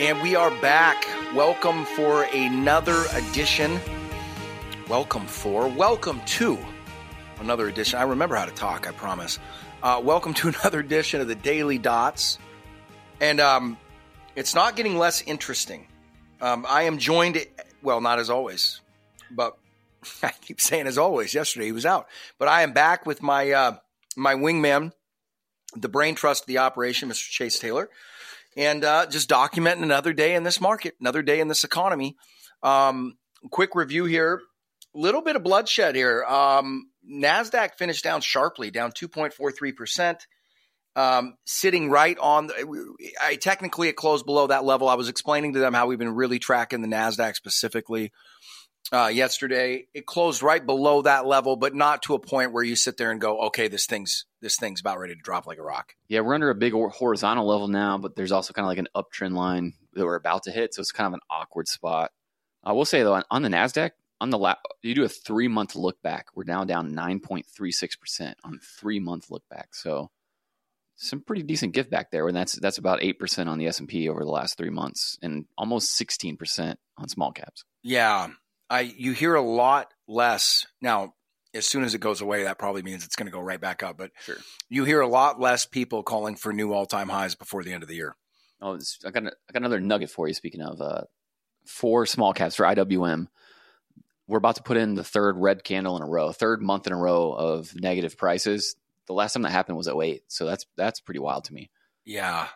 And we are back. Welcome for another edition. Welcome for, welcome to another edition. I remember how to talk, I promise. Uh, welcome to another edition of the Daily Dots. And um, it's not getting less interesting. Um, I am joined, well, not as always, but I keep saying as always. Yesterday he was out, but I am back with my uh, my wingman, the brain trust of the operation, Mr. Chase Taylor and uh, just documenting another day in this market, another day in this economy. Um, quick review here. Little bit of bloodshed here. Um, Nasdaq finished down sharply, down two point four three percent. Um, sitting right on, I technically it closed below that level. I was explaining to them how we've been really tracking the Nasdaq specifically uh, yesterday. It closed right below that level, but not to a point where you sit there and go, "Okay, this thing's this thing's about ready to drop like a rock." Yeah, we're under a big horizontal level now, but there's also kind of like an uptrend line that we're about to hit, so it's kind of an awkward spot. I will say though, on, on the Nasdaq, on the la- you do a three month look back, we're now down nine point three six percent on three month look back. So some pretty decent give back there, and that's that's about eight percent on the S and P over the last three months, and almost sixteen percent on small caps. Yeah, I you hear a lot less now. As soon as it goes away, that probably means it's going to go right back up. But Sure. you hear a lot less people calling for new all time highs before the end of the year. Oh, I got a, I got another nugget for you. Speaking of uh, four small caps for IWM, we're about to put in the third red candle in a row, third month in a row of negative prices. The last time that happened was at 08. so that's that's pretty wild to me. Yeah,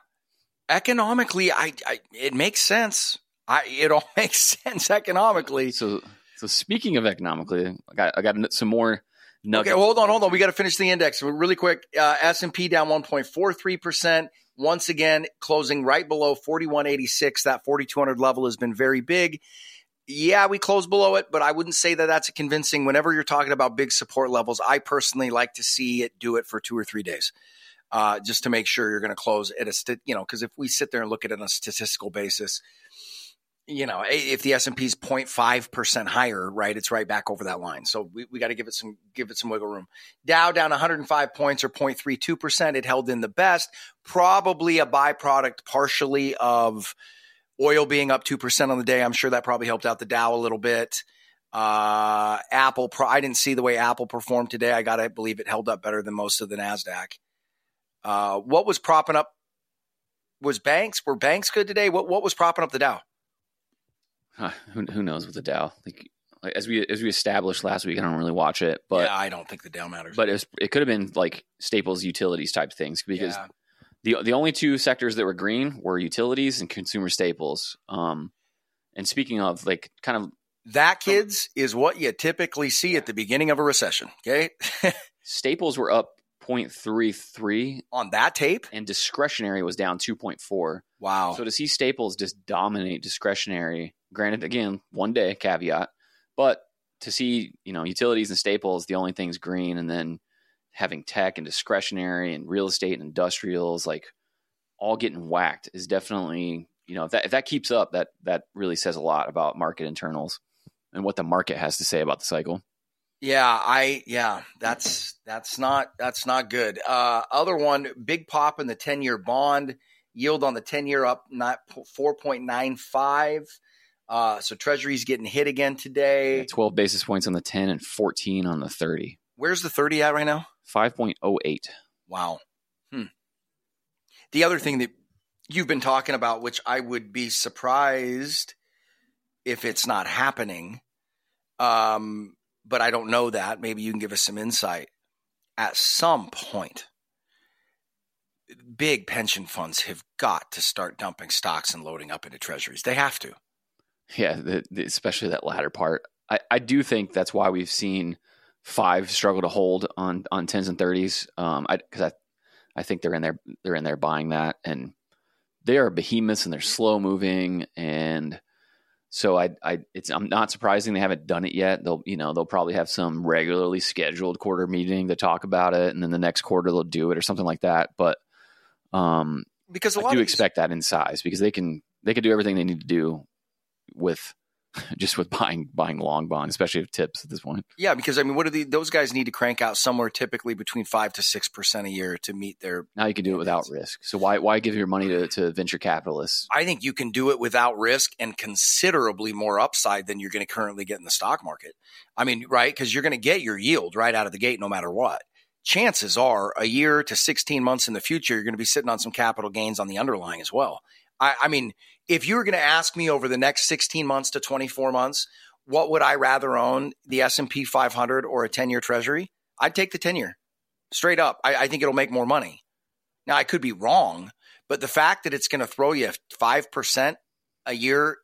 economically, I, I it makes sense. I it all makes sense economically. So so speaking of economically, I got I got some more nuggets. Okay, hold on, hold on. We got to finish the index really quick. Uh, S and P down one point four three percent. Once again, closing right below forty one eighty six. That forty two hundred level has been very big. Yeah, we closed below it, but I wouldn't say that that's a convincing. Whenever you're talking about big support levels, I personally like to see it do it for two or three days, uh, just to make sure you're going to close at a st- you know because if we sit there and look at it on a statistical basis, you know if the S&P is 0.5 percent higher, right, it's right back over that line. So we, we got to give it some give it some wiggle room. Dow down 105 points or 0.32 percent. It held in the best, probably a byproduct partially of oil being up 2% on the day. I'm sure that probably helped out the Dow a little bit. Uh, Apple, I didn't see the way Apple performed today. I got to believe it held up better than most of the NASDAQ. Uh, what was propping up? Was banks? Were banks good today? What what was propping up the Dow? Huh, who, who knows with the Dow? Like, like as we as we established last week, I don't really watch it, but yeah, I don't think the Dow matters. but it, was, it could have been like staples utilities type things because Yeah. the the only two sectors that were green were utilities and consumer staples. Um, and speaking of like kind of that, kids, is what you typically see at the beginning of a recession. Okay, staples were up 0.33 on that tape. and discretionary was down 2.4. Wow. So to see staples just dominate discretionary, granted again, one day caveat, but to see, you know, utilities and staples, the only thing's green and then having tech and discretionary and real estate and industrials like all getting whacked is definitely, you know, if that if that keeps up, that that really says a lot about market internals and what the market has to say about the cycle. Yeah, I yeah, that's that's not that's not good. Uh other one, big pop in the 10-year bond, yield on the 10-year up not 4.95. Uh so treasury's getting hit again today. Yeah, 12 basis points on the 10 and 14 on the 30. Where's the 30 at right now? 5.08. Wow. Hmm. The other thing that you've been talking about which I would be surprised if it's not happening um but I don't know that. Maybe you can give us some insight. At some point, big pension funds have got to start dumping stocks and loading up into treasuries. They have to. Yeah, the, the, especially that latter part. I, I do think that's why we've seen five struggle to hold on on tens and thirties. Um, I because I, I think they're in there they're in there buying that, and they are behemoths and they're slow moving, and so I I it's I'm not surprising they haven't done it yet. They'll you know they'll probably have some regularly scheduled quarter meeting to talk about it, and then the next quarter they'll do it or something like that. But um, Because a lot I do expect that in size because they can they can do everything they need to do with just with buying buying long bond, especially if tips at this point. Yeah, because I mean, what do the, those guys need to crank out somewhere typically between five to six percent a year to meet their? Now you can do it without risk. So why why give your money to, to venture capitalists? I think you can do it without risk and considerably more upside than you're going to currently get in the stock market. I mean, right? Because you're going to get your yield right out of the gate, no matter what. Chances are, a year to 16 months in the future, you're going to be sitting on some capital gains on the underlying as well. I, I mean, if you were going to ask me over the next 16 months to 24 months, what would I rather own, the S&P 500 or a 10-year treasury? I'd take the 10-year. Straight up. I, I think it'll make more money. Now, I could be wrong, but the fact that it's going to throw you 5% a year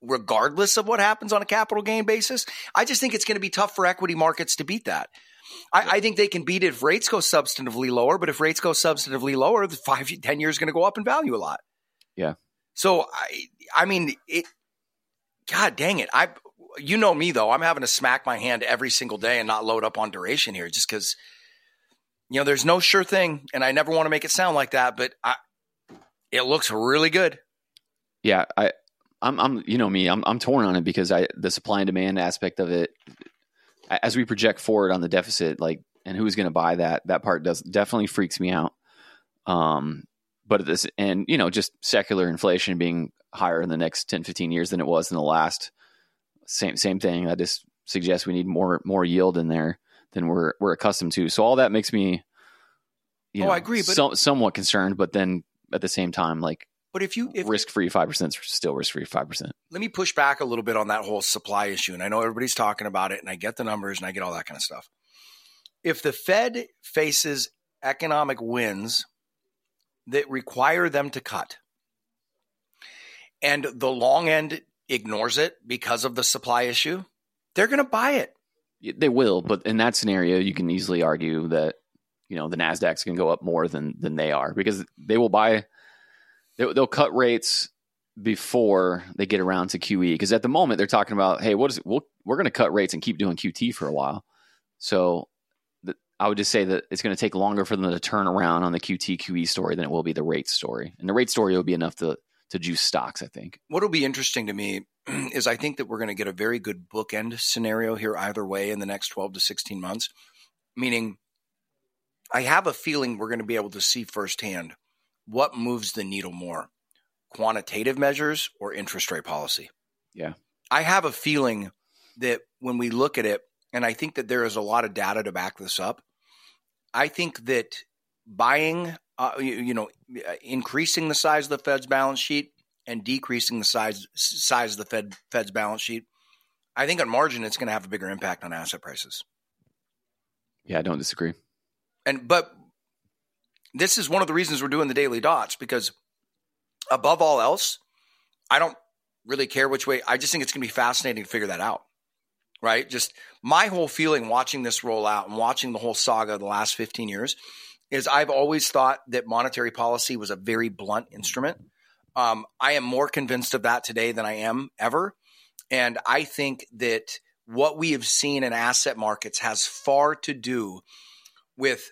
regardless of what happens on a capital gain basis, I just think it's going to be tough for equity markets to beat that. I, I, think they can beat it if rates go substantively lower, but if rates go substantively lower, the five, 10 years is going to go up in value a lot. Yeah. So I, I mean, it. God dang it! I, you know me though. I'm having to smack my hand every single day and not load up on duration here, just because. You know, there's no sure thing, and I never want to make it sound like that, but I, it looks really good. Yeah, I, I'm, I'm, you know me, I'm, I'm torn on it because I, the supply and demand aspect of it, as we project forward on the deficit, like, and who's going to buy that, that part does definitely freaks me out. Um, but this and you know just secular inflation being higher in the next 10 15 years than it was in the last same same thing i just suggest we need more more yield in there than we're we're accustomed to so all that makes me you oh, know, I agree, but so, somewhat concerned, but then at the same time, like, but if you if, risk free five percent is still risk free five percent. Let me push back a little bit on that whole supply issue, and I know everybody's talking about it, and I get the numbers, and I get all that kind of stuff. If the Fed faces economic wins that require them to cut. And the long end ignores it because of the supply issue, they're going to buy it. They will, but in that scenario, you can easily argue that you know the Nasdaq's going to go up more than than they are because they will buy. They'll, cut rates before they get around to QE because at the moment they're talking about, hey, what is it? We'll, we're going to cut rates and keep doing QT for a while. So I would just say that it's going to take longer for them to turn around on the QT QE story than it will be the rate story. And the rate story will be enough to to juice stocks, I think. What'll be interesting to me is I think that we're going to get a very good bookend scenario here either way in the next 12 to 16 months. Meaning I have a feeling we're going to be able to see firsthand what moves the needle more. Quantitative measures or interest rate policy. Yeah. I have a feeling that when we look at it, and I think that there is a lot of data to back this up. I think that buying, uh, you, you, know, increasing the size of the Fed's balance sheet and decreasing the size size of the Fed Fed's balance sheet, I think on margin it's going to have a bigger impact on asset prices. Yeah, I don't disagree. And but this is one of the reasons we're doing the daily dots because above all else, I don't really care which way. I just think it's going to be fascinating to figure that out right? Just my whole feeling watching this roll out and watching the whole saga of the last 15 years is I've always thought that monetary policy was a very blunt instrument. Um, I am more convinced of that today than I am ever. And I think that what we have seen in asset markets has far to do with,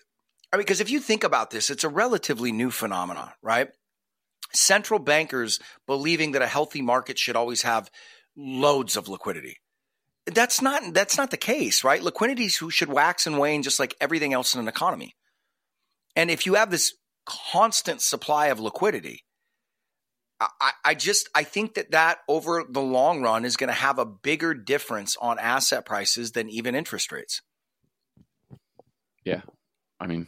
I mean, because if you think about this, it's a relatively new phenomenon, right? Central bankers believing that a healthy market should always have loads of liquidity that's not that's not the case, right? Liquidity should wax and wane just like everything else in an economy. And if you have this constant supply of liquidity, I, I just I think that that over the long run is going to have a bigger difference on asset prices than even interest rates. Yeah, I mean,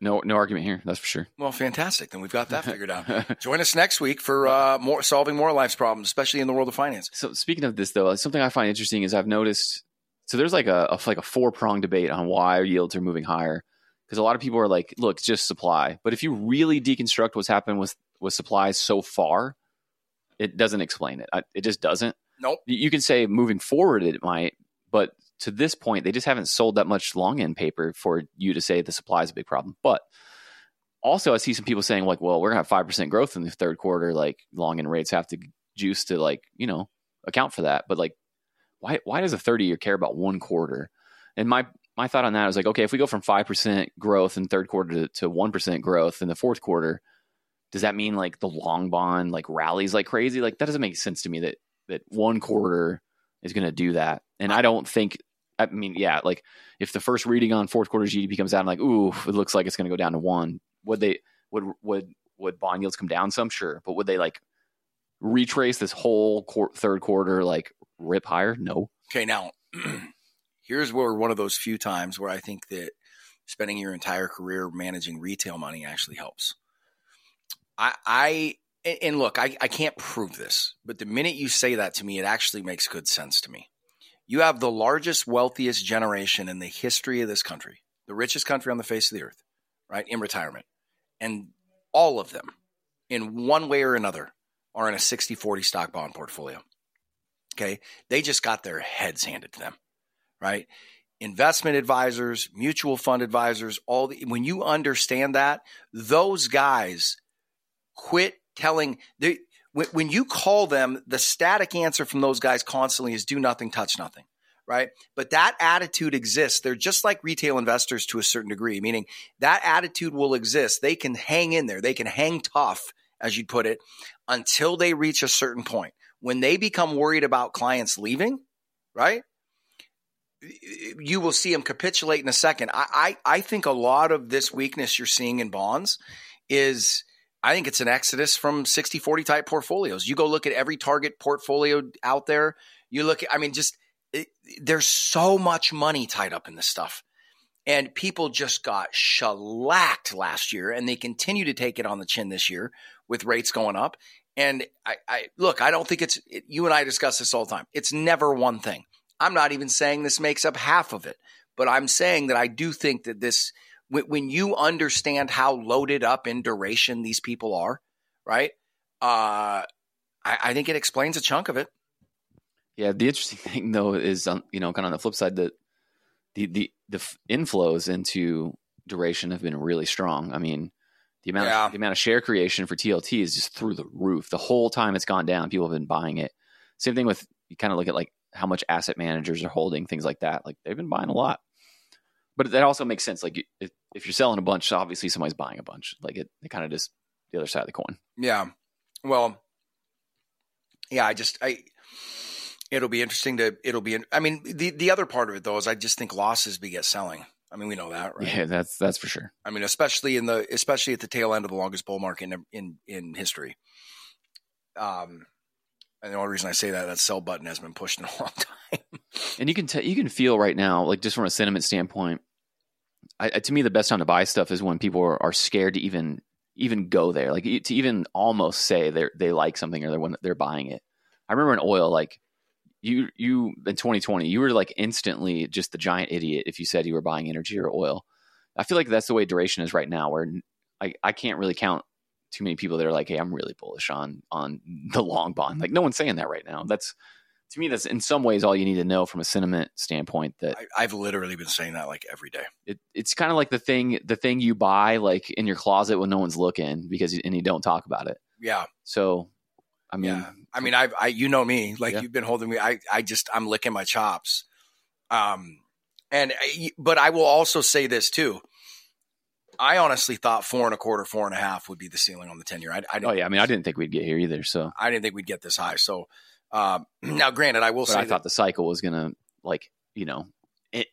no, no argument here. That's for sure. Well, fantastic. Then we've got that figured out. Join us next week for uh, more solving more life's problems, especially in the world of finance. So, speaking of this, though, something I find interesting is I've noticed. So there's like a, a like a four prong debate on why yields are moving higher because a lot of people are like, look, it's just supply. But if you really deconstruct what's happened with with supplies so far, it doesn't explain it. It just doesn't. Nope. You can say moving forward it might, but to this point, they just haven't sold that much long end paper for you to say the supply is a big problem. But also, I see some people saying like, "Well, we're gonna have five percent growth in the third quarter. Like long end rates have to juice to like you know account for that." But like, why why does a thirty year care about one quarter? And my my thought on that was like, okay, if we go from five percent growth in third quarter to one percent growth in the fourth quarter, does that mean like the long bond like rallies like crazy? Like that doesn't make sense to me. That that one quarter is going to do that. And I don't think. I mean, yeah, like if the first reading on fourth quarter GDP comes out, I'm like, ooh, it looks like it's going to go down to one. Would they would would would bond yields come down some? Sure, but would they like retrace this whole qu- third quarter like rip higher? No. Okay, now here's where one of those few times where I think that spending your entire career managing retail money actually helps. I, I and look, I, I can't prove this, but the minute you say that to me, it actually makes good sense to me. You have the largest, wealthiest generation in the history of this country, the richest country on the face of the earth, right, in retirement. And all of them, in one way or another, are in a 60 40 stock bond portfolio. Okay. They just got their heads handed to them, right? Investment advisors, mutual fund advisors, all the, when you understand that, those guys quit telling they, when you call them, the static answer from those guys constantly is do nothing, touch nothing, right? But that attitude exists. They're just like retail investors to a certain degree, meaning that attitude will exist. They can hang in there, they can hang tough, as you'd put it, until they reach a certain point. When they become worried about clients leaving, right? You will see them capitulate in a second. I, I, I think a lot of this weakness you're seeing in bonds is I think it's an exodus from 60 40 type portfolios. You go look at every target portfolio out there. You look at, I mean, just it, there's so much money tied up in this stuff. And people just got shellacked last year, and they continue to take it on the chin this year with rates going up. And I, I look, I don't think it's, it, you and I discuss this all the time. It's never one thing. I'm not even saying this makes up half of it, but I'm saying that I do think that this, when you understand how loaded up in duration these people are, right? Uh, I, I think it explains a chunk of it. Yeah, the interesting thing though is, on, you know, kind of on the flip side that the the the inflows into duration have been really strong. I mean, the amount yeah. of, the amount of share creation for TLT is just through the roof. The whole time it's gone down, people have been buying it. Same thing with you kind of look at like how much asset managers are holding things like that. Like they've been buying a lot but that also makes sense. Like if, if you're selling a bunch, obviously somebody's buying a bunch. Like it, it kind of just the other side of the coin. Yeah. Well, yeah, I just, I, it'll be interesting to, it'll be, I mean, the, the other part of it though is I just think losses beget selling. I mean, we know that, right? Yeah, that's, that's for sure. I mean, especially in the, especially at the tail end of the longest bull market in, in, in history. Um, and the only reason I say that, that sell button has been pushed in a long time. and you can tell, you can feel right now, like just from a sentiment standpoint, I, to me, the best time to buy stuff is when people are, are scared to even even go there, like to even almost say they they like something or they're when they're buying it. I remember in oil, like you you in 2020, you were like instantly just the giant idiot if you said you were buying energy or oil. I feel like that's the way duration is right now, where I, I can't really count too many people that are like, hey, I'm really bullish on on the long bond. Like no one's saying that right now. That's to me, that's in some ways all you need to know from a sentiment standpoint. That I, have literally been saying that like every day. It, it's kind of like the thing, the thing you buy like in your closet when no one's looking because and you don't talk about it. Yeah. So, I mean, yeah. I mean, I, I, you know me, like yeah. you've been holding me. I, I just, I'm licking my chops. Um, and but I will also say this too. I honestly thought four and a quarter, four and a half would be the ceiling on the ten year. I, I oh yeah, I mean, I didn't think we'd get here either. So I didn't think we'd get this high. So um, now, granted, I will but say I thought the cycle was going to like you know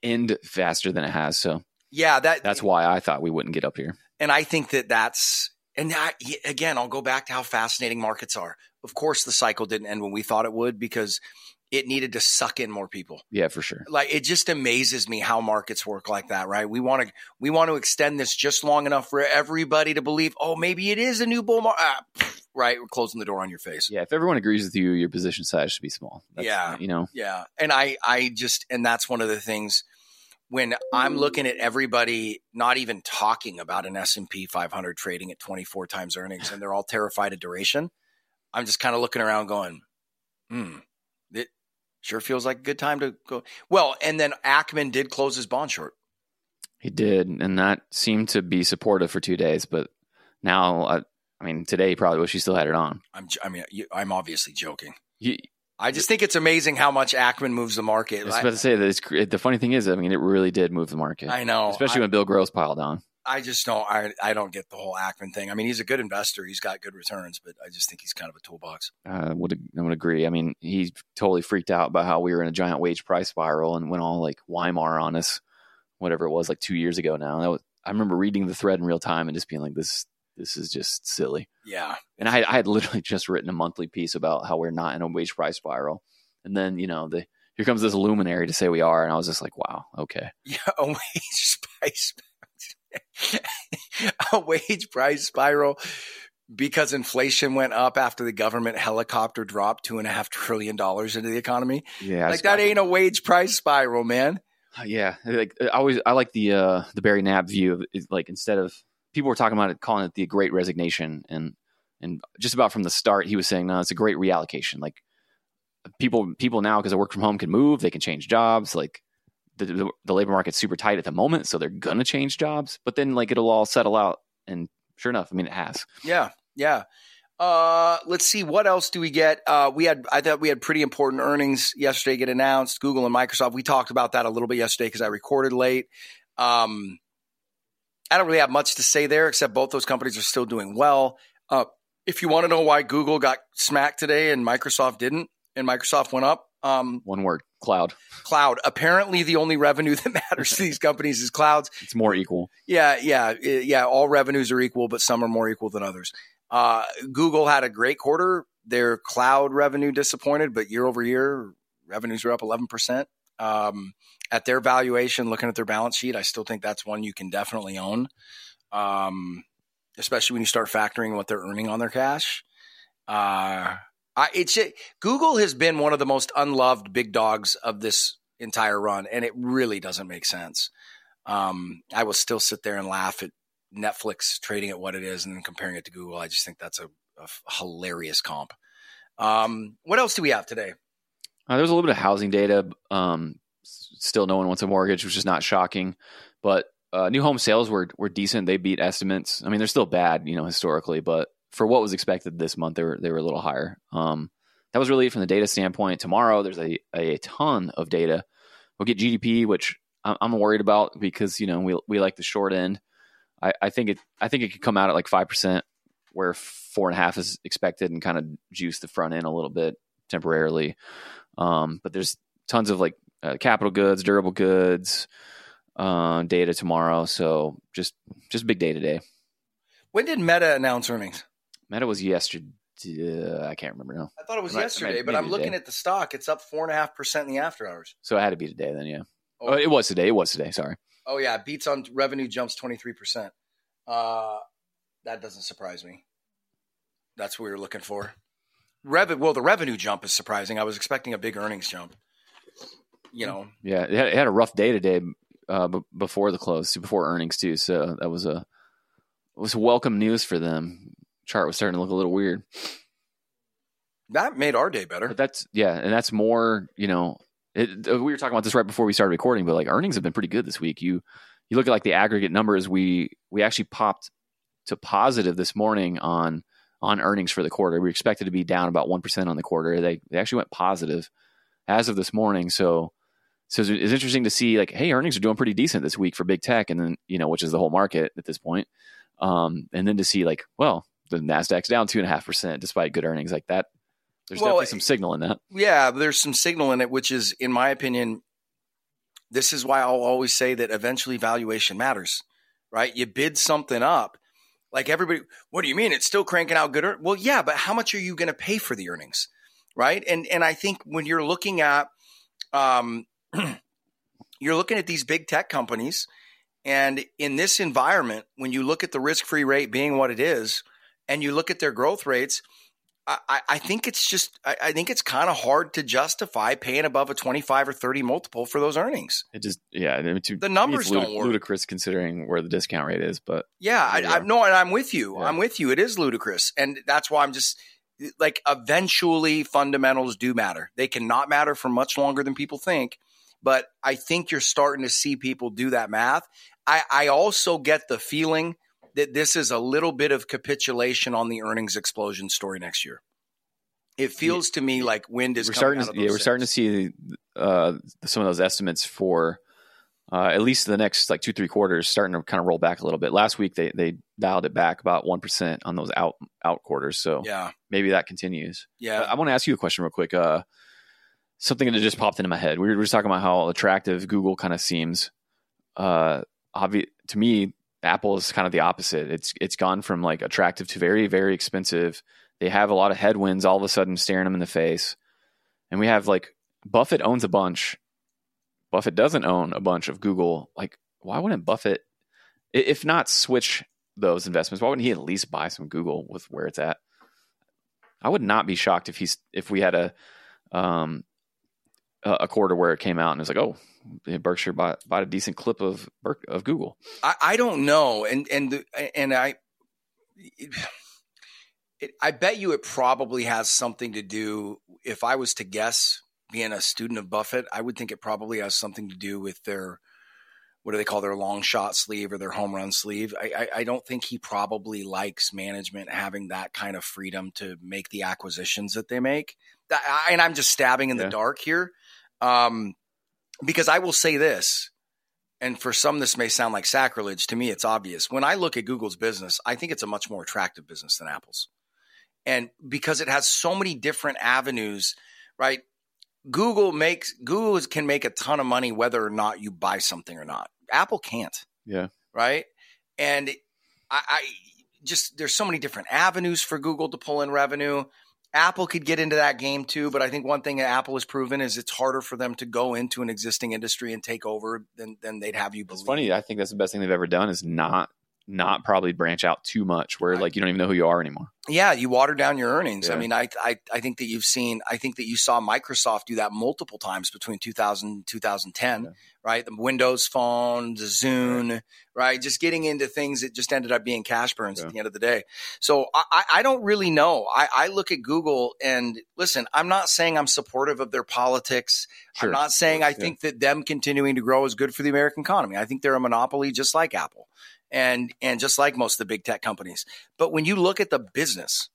end faster than it has. So yeah, that that's why I thought we wouldn't get up here. And I think that that's and that, again, I'll go back to how fascinating markets are. Of course, the cycle didn't end when we thought it would because it needed to suck in more people. Yeah, for sure. Like it just amazes me how markets work like that, right? We want to we want to extend this just long enough for everybody to believe, oh, maybe it is a new bull market. Ah, right, we're closing the door on your face. Yeah, if everyone agrees with you, your position size should be small. That's, yeah, you know. Yeah, and I I just and that's one of the things when I'm looking at everybody not even talking about an S&P 500 trading at 24 times earnings and they're all terrified of duration, I'm just kind of looking around going, hmm, it sure feels like a good time to go. Well, and then Ackman did close his bond short. He did, and that seemed to be supportive for two days, but now, I, mean, today probably wish he still had it on. I'm, I mean, I'm obviously joking. You, I just think it's amazing how much Ackman moves the market. I was about to say that the funny thing is, I mean, it really did move the market. I know, especially I, when Bill Gross piled on. I just don't. I I don't get the whole Ackman thing. I mean, he's a good investor. He's got good returns, but I just think he's kind of a toolbox. I would I would agree. I mean, he totally freaked out about how we were in a giant wage price spiral and went all like Weimar on us, whatever it was, like two years ago now. That was, I remember reading the thread in real time and just being like, this this is just silly. Yeah, And I, I had literally just written a monthly piece about how we're not in a wage price spiral, and then you know the here comes this luminary to say we are, and I was just like, wow, okay. yeah. A wage price, a wage price spiral because inflation went up after the government helicopter dropped two and a half trillion dollars into the economy. Yeah, like that ain't a wage price spiral, man. yeah like i always i like the uh the barry knapp view of like instead of people were talking about it calling it the great resignation and and just about from the start he was saying no it's a great reallocation like people people now because they work from home can move they can change jobs like the, the, the labor market's super tight at the moment so they're gonna change jobs but then like it'll all settle out and sure enough i mean it has Yeah, yeah. Uh, let's see what else do we get. Uh, we had I thought we had pretty important earnings yesterday get announced. Google and Microsoft. We talked about that a little bit yesterday because I recorded late. Um, I don't really have much to say there except both those companies are still doing well. Uh, if you want to know why Google got smacked today and Microsoft didn't, and Microsoft went up, um, one word cloud cloud. Apparently, the only revenue that matters to these companies is clouds. it's more equal Yeah, yeah, yeah. All revenues are equal, but some are more equal than others. Uh, Google had a great quarter. Their cloud revenue disappointed, but year over year, revenues are up 11%. Um, at their valuation, looking at their balance sheet, I still think that's one you can definitely own, um, especially when you start factoring what they're earning on their cash. Uh, I, it's Google has been one of the most unloved big dogs of this entire run, and it really doesn't make sense. Um, I will still sit there and laugh at Netflix trading at what it is and then comparing it to Google. I just think that's a, hilarious comp. Um, what else do we have today? Uh, there's a little bit of housing data. Um, still, no one wants a mortgage, which is not shocking. But uh, new home sales were were decent. They beat estimates. I mean, they're still bad, you know, historically, but for what was expected this month, they were they were a little higher. Um, that was really from the data standpoint. Tomorrow, there's a a ton of data. We'll get GDP, which I'm, I'm worried about because you know we we like the short end. I, I think it I think it could come out at like five percent, where four and a half is expected, and kind of juice the front end a little bit temporarily. Um, but there's tons of like uh, capital goods, durable goods uh, data tomorrow. So just just big day today. When did Meta announce earnings? Meta was yesterday. Uh, I can't remember now. I thought it was Might- yesterday, maybe but I'm today. looking at the stock. It's up four and a half percent in the after hours. So it had to be today then. Yeah. Oh, Oh, it was today. It was today. Sorry. oh yeah, beats on revenue jumps 23 percent. Uh, that doesn't surprise me. That's what we were looking for. Rev- well, the revenue jump is surprising. I was expecting a big earnings jump. You know, Yeah, it had, it had a rough day today uh, b- before the close, before earnings too. So that was a it was welcome news for them. Chart was starting to look a little weird. that made our day better. But that's yeah, and that's more you know. It, uh, we were talking about this right before we started recording, but like earnings have been pretty good this week. You you look at like the aggregate numbers. We we actually popped to positive this morning on on earnings for the quarter. We expected to be down about one percent on the quarter. They they actually went positive as of this morning. So so it's, it's interesting to see like hey earnings are doing pretty decent this week for big tech, and then you know which is the whole market at this point. Um, and then to see like well the Nasdaq's down two and a half percent despite good earnings like that. There's Well, definitely some signal in that. Yeah, there's some signal in it, which is, in my opinion, this is why I'll always say that eventually valuation matters, right? You bid something up, like everybody. What do you mean? It's still cranking out good. Earn-? Well, yeah, but how much are you going to pay for the earnings, right? And and I think when you're looking at, um, you're looking at these big tech companies, and in this environment, when you look at the risk free rate being what it is, and you look at their growth rates. I- I, think it's just I, I think it's kind of hard to justify paying above a 25 or 30 multiple for those earnings. It just yeah, I mean, to, The numbers it's ludi- don't work. ludicrous considering where the discount rate is. But Yeah, I. I no, and I'm with you. Yeah. I'm with you. It is ludicrous, and that's why I'm just like eventually fundamentals do matter. They cannot matter for much longer than people think, but I think you're starting to see people do that math. I, I also get the feeling that this is a little bit of capitulation on the earnings explosion story next year. It feels to me like wind is we're coming starting out to yeah, we're starting to see uh, some of those estimates for uh, at least the next like two three quarters starting to kind of roll back a little bit. Last week they they dialed it back about one percent on those out out quarters, so Yeah. maybe that continues. Yeah. I want to ask you a question real quick. Uh, something that just popped into my head. We were just talking about how attractive Google kind of seems. Uh, obvi- to me, Apple is kind of the opposite. It's it's gone from like attractive to very very expensive. They have a lot of headwinds all of a sudden staring them in the face, and we have like Buffett owns a bunch. Buffett doesn't own a bunch of Google. Like, why wouldn't Buffett, if not switch those investments, why wouldn't he at least buy some Google with where it's at? I would not be shocked if he's if we had a um a a quarter where it came out and it's like, oh, Berkshire bought bought a decent clip of of Google. I, I don't know, and and the, and I, it, I bet you it probably has something to do. If I was to guess, being a student of Buffett, I would think it probably has something to do with their what do they call their long shot sleeve or their home run sleeve. I, I, I don't think he probably likes management having that kind of freedom to make the acquisitions that they make. I- And I'm just stabbing in Yeah. the dark here, um, because I will say this and for some this may sound like sacrilege to me it's obvious when i look at google's business i think it's a much more attractive business than apple's and because it has so many different avenues right google makes google can make a ton of money whether or not you buy something or not apple can't Yeah. right and I, I just there's so many different avenues for google to pull in revenue apple could get into that game too but i think one thing that apple has proven is it's harder for them to go into an existing industry and take over than, than they'd have you believe It's funny. I think that's the best thing they've ever done is not not probably branch out too much where Right. like you don't even know who you are anymore. Yeah, you water down your earnings. I mean, I, I I think that you've seen. I think that you saw Microsoft do that multiple times between 2000 and 2010, Yeah. right? The Windows Phone, the Zune, right. Just getting into things that just ended up being cash burns Yeah. at the end of the day. So I, I- I don't really know. I, I look at Google and listen. I'm not saying I'm supportive of their politics. Sure. I'm not saying I Yeah. think that them continuing to grow is good for the American economy. I think they're a monopoly just like Apple and and just like most of the big tech companies. But when you look at the business,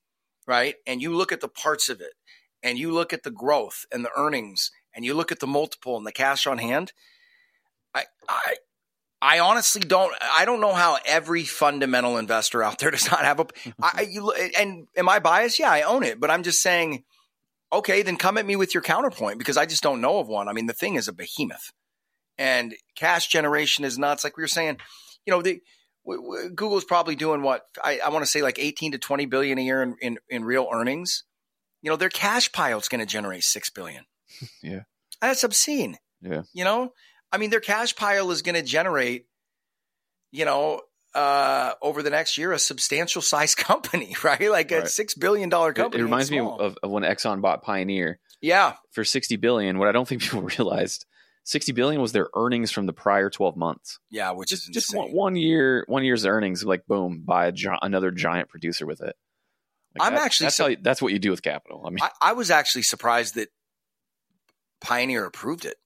right, and you look at the parts of it, and you look at the growth and the earnings, and you look at the multiple and the cash on hand, I I I honestly don't I don't know how every fundamental investor out there does not have a I you and am I biased? Yeah, I own it, but I'm just saying okay, then come at me with your counterpoint because I just don't know of one. I mean, the thing is a behemoth. And cash generation is nuts. Like we were saying, you know, the Google's probably doing what I, I want to say like 18 to 20 billion a year in, in, in real earnings. You know, their cash pile is going to generate 6 billion. Yeah. That's obscene. Yeah. You know, I mean, their cash pile is going to generate, you know, uh, over the next year, a substantial size company, right? Like a Right. $6 billion company. It, it reminds me of, of when Exxon bought Pioneer yeah. for 60 billion. What I don't think people realized, 60 billion was their earnings from the prior 12 months. Yeah. Which Just is just one, one year, one year's earnings, like boom, buy a gi- another giant producer with it. Like I'm that- actually that's how you- that's what you do with capital. I mean, I, I was actually surprised that Pioneer approved it.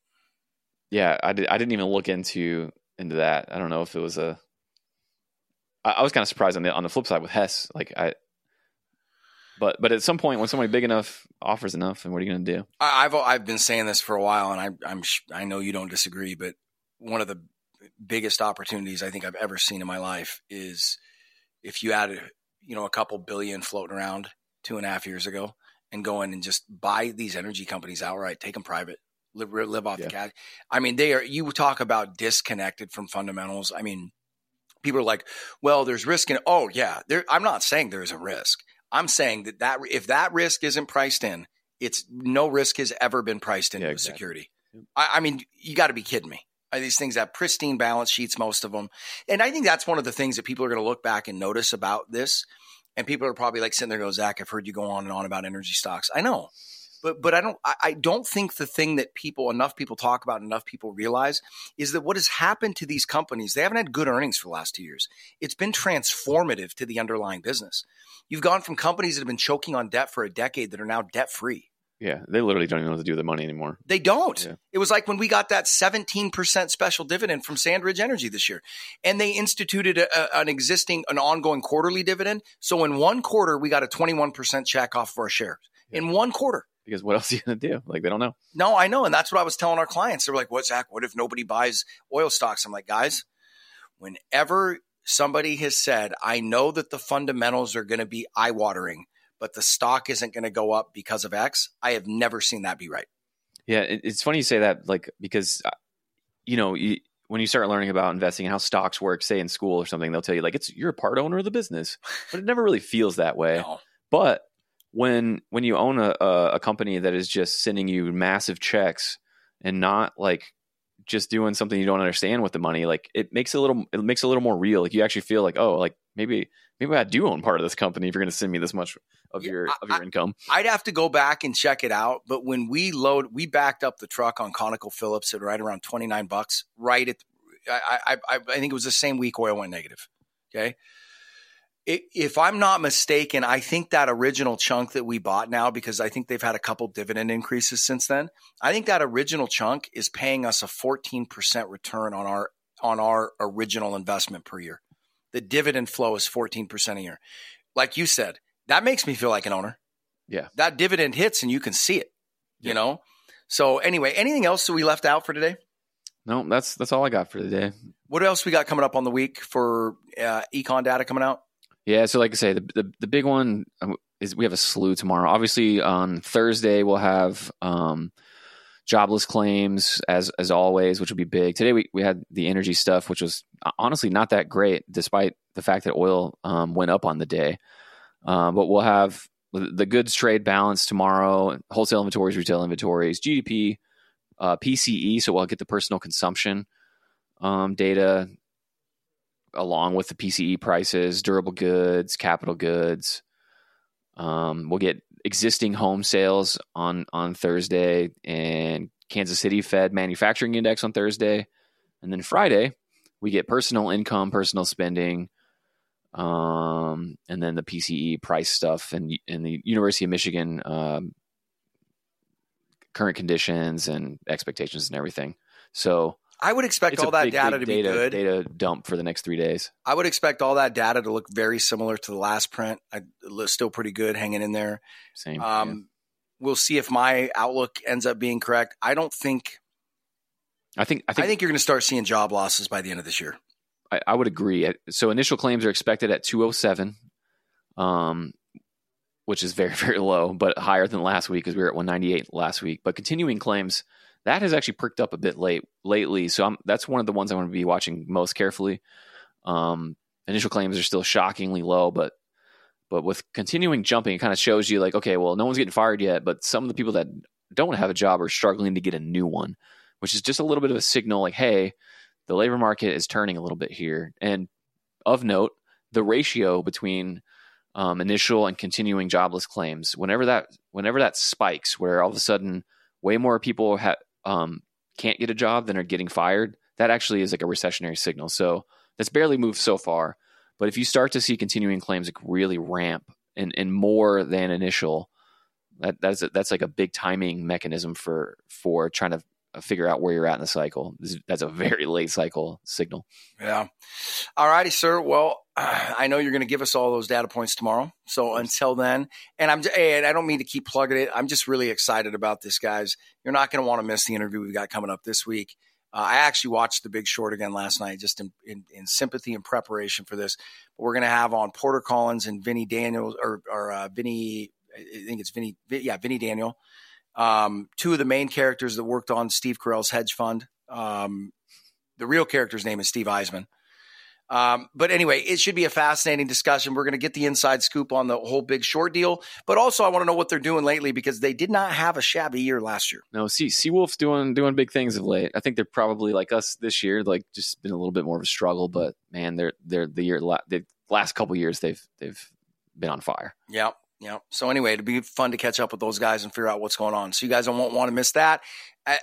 yeah, I, did, I didn't even look into into that. I don't know if it was a. I, I was kind of surprised on the on the flip side with Hess. Like I, but but at some point when somebody big enough offers enough, and what are you going to do? I, I've I've been saying this for a while, and I, I'm I know you don't disagree, but one of the biggest opportunities I think I've ever seen in my life is if you had you know a couple billion floating around two and a half years ago, and go in and just buy these energy companies outright, take them private, live live off Yeah. the cash. I mean, they are. You talk about disconnected from fundamentals. I mean, people are like, well, there's risk in. Oh yeah, there. I'm not saying there is a risk. I'm saying that that if that risk isn't priced in, it's no risk has ever been priced into Yeah, exactly. security. I, I mean, you got to be kidding me. Uh, These things have pristine balance sheets, most of them, and I think that's one of the things that people are going to look back and notice about this. And people are probably like sitting there, go, Zach, I've heard you go on and on about energy stocks. I know, but but I don't. I, I don't think the thing that people enough people talk about, enough people realize, is that what has happened to these companies. They haven't had good earnings for the last two years. It's been transformative to the underlying business. You've gone from companies that have been choking on debt for a decade that are now debt free. Yeah, they literally don't even know what to do with the money anymore. They don't. Yeah. It was like when we got that 17% special dividend from Sandridge Energy this year. And they instituted a, an existing, an ongoing quarterly dividend. So in one quarter, we got a 21% check off of our shares. In one quarter. Because what else are you going to do? Like they don't know. No, I know, and that's what I was telling our clients. They're like, "What, Zach? What if nobody buys oil stocks?" I'm like, guys, whenever somebody has said, "I know that the fundamentals are going to be eye watering." But the stock isn't going to go up because of X. I have never seen that be right. Yeah, it's funny you say that, like because uh, you know you, when you start learning about investing and how stocks work, say in school or something, they'll tell you like it's you're a part owner of the business, but it never really feels that way. No. But when when you own a, a, company that is just sending you massive checks and not like just doing something you don't understand with the money, like it makes it a little it makes it a little more real. Like you actually feel like oh, like maybe maybe I do own part of this company if you're going to send me this much of Yeah, your of your income. I'd have to go back and check it out. But when we load, we backed up the truck on ConocoPhillips at right around twenty nine bucks. Right at, I, I, I, I think it was the same week oil went negative. Okay, if I'm not mistaken, I think that original chunk that we bought now, because I think they've had a couple dividend increases since then. I think that original chunk is paying us a fourteen percent return on our on our original investment per year. The dividend flow is fourteen percent a year. Like you said, that makes me feel like an owner Yeah. that dividend hits and you can see it, you know? So anyway, anything else that we left out for today? No, that's that's all I got for today. What else we got coming up on the week for uh, econ data coming out? Yeah, so like I say, the the, the big one um, is we have a slew tomorrow. Obviously, on Thursday we'll have um, jobless claims as as always, which will be big. Today we we had the energy stuff, which was uh, honestly not that great, despite the fact that oil um, went up on the day. Um, but we'll have the the goods trade balance tomorrow, wholesale inventories, retail inventories, GDP, uh, PCE. So we'll get the personal consumption um, data along with the PCE prices, durable goods, capital goods. Um, we'll get existing home sales on on Thursday and Kansas City Fed manufacturing index on Thursday, and then Friday we get personal income, personal spending, um, and then the PCE price stuff and and the University of Michigan um, current conditions and expectations and everything. So I would expect it's all that big, data big to be data, good. Data dump for the next three days. I would expect all that data to look very similar to the last print. I, still pretty good hanging in there. Same. Um, We'll see if my outlook ends up being correct. I don't think. I think I think, I think think, you're going to start seeing job losses by the end of this year. I, I would agree. So initial claims are expected at 207, um, which is very very low, but higher than last week because we were at 198 last week. But continuing claims that has actually perked up a bit late lately. So I'm, that's one of the ones I want to be watching most carefully. Um, initial claims are still shockingly low, but but with continuing jumping, it kind of shows you like, okay, well, no one's getting fired yet, but some of the people that don't have a job are struggling to get a new one, which is just a little bit of a signal like, hey, the labor market is turning a little bit here. And of note, the ratio between um, initial and continuing jobless claims, whenever that whenever that spikes, where all of a sudden way more people ha- um, can't get a job than are getting fired, that actually is like a recessionary signal. So that's barely moved so far. But if you start to see continuing claims like really ramp and, and more than initial, that that's a, that's like a big timing mechanism for for trying to figure out where you're at in the cycle. That's a very late cycle signal. Yeah. All righty, sir. Well, I know you're going to give us all those data points tomorrow. So until then, and I'm and I don't mean to keep plugging it. I'm just really excited about this, guys. You're not going to want to miss the interview we've got coming up this week. Uh, I actually watched The Big Short again last night, just in, in, in sympathy and preparation for this. But we're going to have on Porter Collins and Vinny Daniels, or, or uh, Vinny, I think it's Vinny, yeah, Vinny Daniel, um, two of the main characters that worked on Steve Carell's hedge fund. Um, the real character's name is Steve Eisman. Um, but anyway, it should be a fascinating discussion. We're going to get the inside scoop on the whole big short deal, but also I want to know what they're doing lately because they did not have a shabby year last year. No, see, Seawolf's doing doing big things of late. I think they're probably like us this year, like just been a little bit more of a struggle. But man, they're they're the year la- the last couple years they've they've been on fire. Yeah. Yeah. So anyway, it'd be fun to catch up with those guys and figure out what's going on. So you guys don't want, to miss that.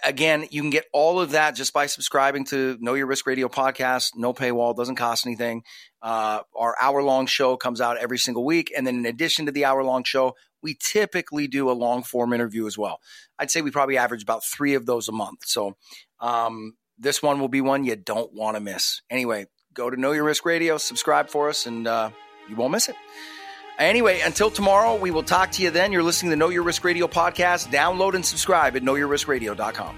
Again, you can get all of that just by subscribing to Know Your Risk Radio podcast. No paywall, doesn't cost anything. Uh, our hour long show comes out every single week, and then in addition to the hour long show, we typically do a long form interview as well. I'd say we probably average about three of those a month. So um, this one will be one you don't want to miss. Anyway, go to Know Your Risk Radio, subscribe for us, and uh, you won't miss it. Anyway, until tomorrow, we will talk to you then. You're listening to Know Your Risk Radio podcast. Download and subscribe at knowyourriskradio.com.